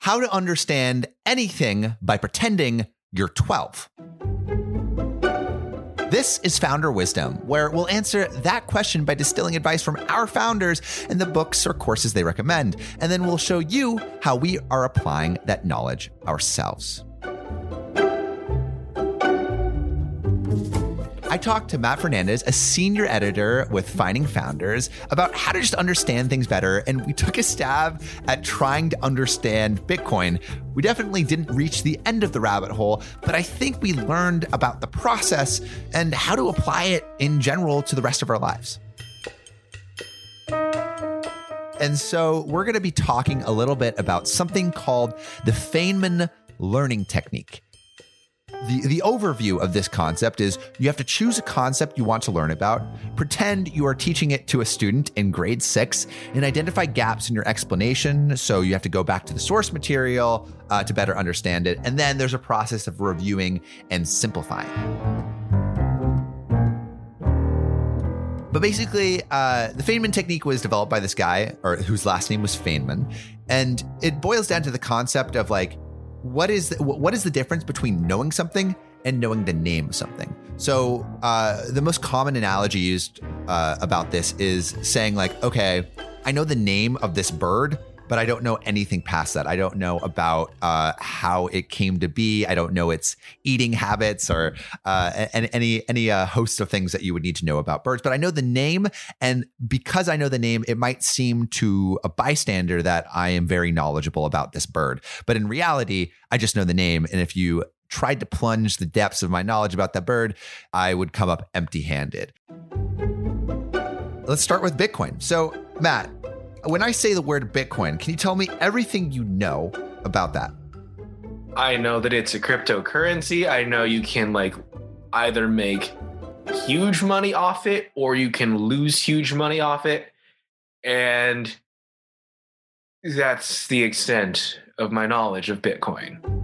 How to understand anything by pretending you're 12. This is Founder Wisdom, where we'll answer that question by distilling advice from our founders and the books or courses they recommend. And then we'll show you how we are applying that knowledge ourselves. I talked to Matt Fernandez, a senior editor with Finding Founders, about how to just understand things better. And we took a stab at trying to understand Bitcoin. We definitely didn't reach the end of the rabbit hole, but I think we learned about the process and how to apply it in general to the rest of our lives. And so we're going to be talking a little bit about something called the Feynman learning technique. The, the overview of this concept is you have to choose a concept you want to learn about, pretend you are teaching it to a student in grade six, and identify gaps in your explanation. So you have to go back to the source material uh, to better understand it. And then there's a process of reviewing and simplifying. But basically, uh, the Feynman technique was developed by this guy, or whose last name was Feynman, and it boils down to the concept of like what is the, what is the difference between knowing something and knowing the name of something? So uh, the most common analogy used uh, about this is saying like, okay, I know the name of this bird, but I don't know anything past that. I don't know about uh, how it came to be. I don't know its eating habits or uh, any any uh, host of things that you would need to know about birds. But I know the name, and because I know the name, it might seem to a bystander that I am very knowledgeable about this bird. But in reality, I just know the name, and if you tried to plunge the depths of my knowledge about that bird, I would come up empty handed. Let's start with Bitcoin. So, Matt, when I say the word Bitcoin, can you tell me everything you know about that? I know that it's a cryptocurrency. I know you can like either make huge money off it or you can lose huge money off it. And that's the extent of my knowledge of Bitcoin.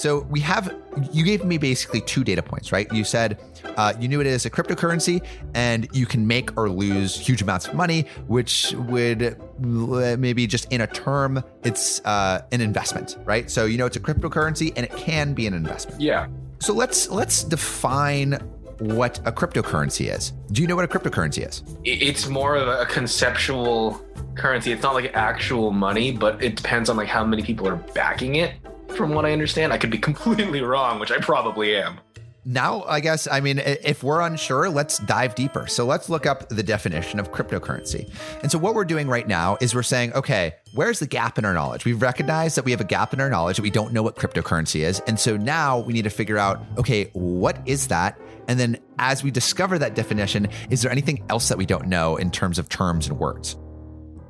So we have, you gave me basically two data points, right? You said uh, you knew it as a cryptocurrency and you can make or lose huge amounts of money, which would maybe just in a term, it's uh, an investment, right? So you know it's a cryptocurrency and it can be an investment. Yeah. So let's let's define what a cryptocurrency is. Do you know what a cryptocurrency is? It's more of a conceptual currency. It's not like actual money, but it depends on like how many people are backing it from what I understand. I could be completely wrong, which I probably am. Now, I guess, I mean, if we're unsure, let's dive deeper. So let's look up the definition of cryptocurrency. And so, what we're doing right now is we're saying, okay, where's the gap in our knowledge? We've recognized that we have a gap in our knowledge, that we don't know what cryptocurrency is. And so now we need to figure out, okay, what is that? And then as we discover that definition, is there anything else that we don't know in terms of terms and words?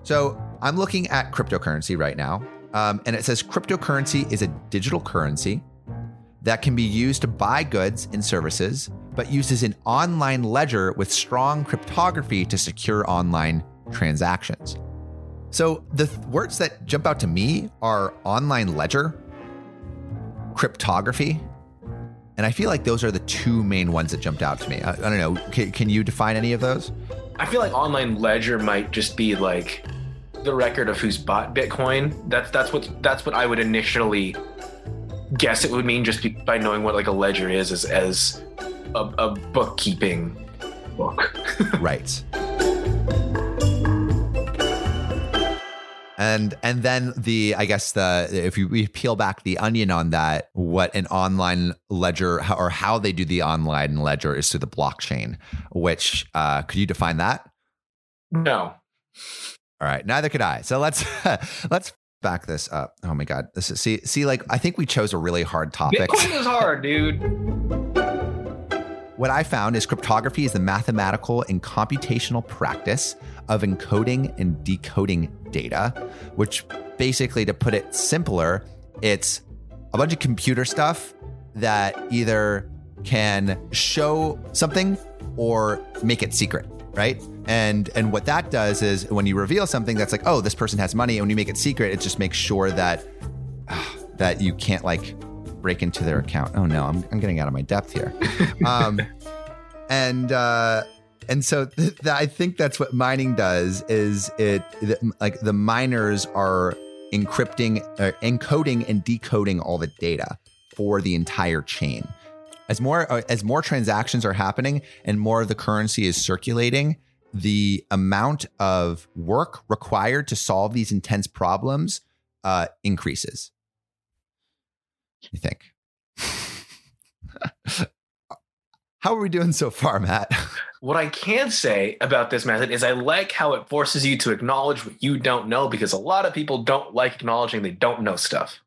So I'm looking at cryptocurrency right now. Um, and it says cryptocurrency is a digital currency that can be used to buy goods and services, but uses an online ledger with strong cryptography to secure online transactions. So the th- words that jump out to me are online ledger, cryptography, and I feel like those are the two main ones that jumped out to me. I, I don't know. Can, can you define any of those? I feel like online ledger might just be like the record of who's bought Bitcoin. That's that's what that's what I would initially guess it would mean just be, by knowing what like a ledger is as as a, a bookkeeping book. right. And and then the I guess the if you we peel back the onion on that, what an online ledger or how they do the online ledger is through the blockchain. Which uh, could you define that? No. All right, neither could I. So let's let's back this up. Oh my god, this is see see like I think we chose a really hard topic. Bitcoin is hard, dude. What I found is cryptography is the mathematical and computational practice of encoding and decoding data, which basically, to put it simpler, it's a bunch of computer stuff that either can show something or make it secret, right? And and what that does is when you reveal something that's like, oh, this person has money, and when you make it secret, it just makes sure that uh, that you can't like break into their account. Oh no, I'm I'm getting out of my depth here. Um, and uh, and so th- th- I think that's what mining does is it th- like the miners are encrypting, uh, encoding, and decoding all the data for the entire chain. As more uh, as more transactions are happening and more of the currency is circulating, the amount of work required to solve these intense problems uh, increases. You think? How are we doing so far, Matt? What I can say about this method is I like how it forces you to acknowledge what you don't know because a lot of people don't like acknowledging they don't know stuff.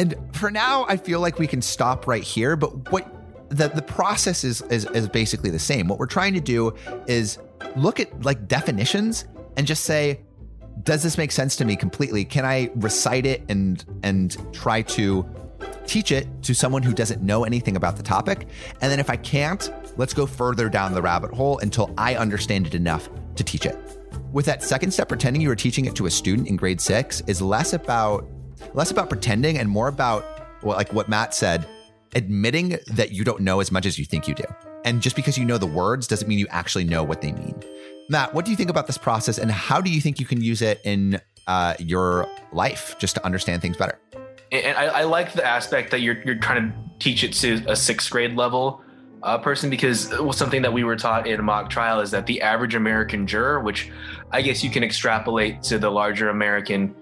And for now, I feel like we can stop right here. But what the, the process is, is is basically the same. What we're trying to do is look at like definitions and just say, does this make sense to me completely? Can I recite it and and try to teach it to someone who doesn't know anything about the topic? And then if I can't, let's go further down the rabbit hole until I understand it enough to teach it. With that second step, pretending you are teaching it to a student in grade six is less about less about pretending and more about well, like what Matt said, admitting that you don't know as much as you think you do. And just because you know the words doesn't mean you actually know what they mean. Matt, what do you think about this process and how do you think you can use it in uh, your life just to understand things better? And I, I, like the aspect that you're, you're trying to teach it to a sixth grade level uh, person because something that we were taught in mock trial is that the average American juror, which I guess you can extrapolate to the larger American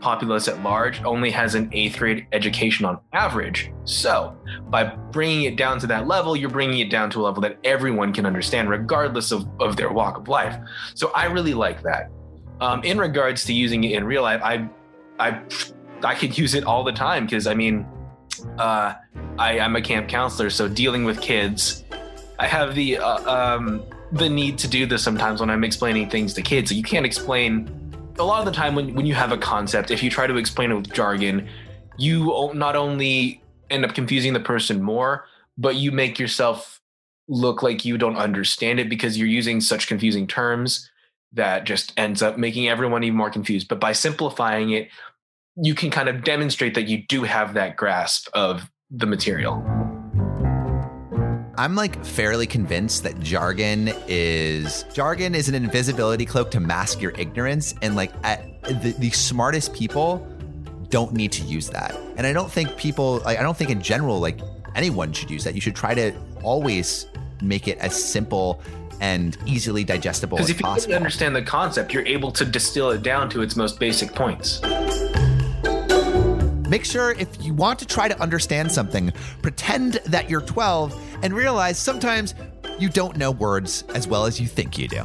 populace at large only has an eighth grade education on average. So, by bringing it down to that level, you're bringing it down to a level that everyone can understand, regardless of, of their walk of life. So, I really like that. Um, in regards to using it in real life, I, I, I could use it all the time because I mean, uh, I, I'm a camp counselor, so dealing with kids, I have the uh, um, the need to do this sometimes when I'm explaining things to kids. So you can't explain a lot of the time when, when you have a concept, if you try to explain it with jargon, you not only end up confusing the person more, but you make yourself look like you don't understand it because you're using such confusing terms that just ends up making everyone even more confused. But by simplifying it, you can kind of demonstrate that you do have that grasp of the material. I'm like fairly convinced that jargon is jargon is an invisibility cloak to mask your ignorance, and like at, the, the smartest people don't need to use that. And I don't think people like I don't think in general like anyone should use that. You should try to always make it as simple and easily digestible because if you understand the concept, you're able to distill it down to its most basic points. Make sure if you want to try to understand something, pretend that you're 12 and realize sometimes you don't know words as well as you think you do.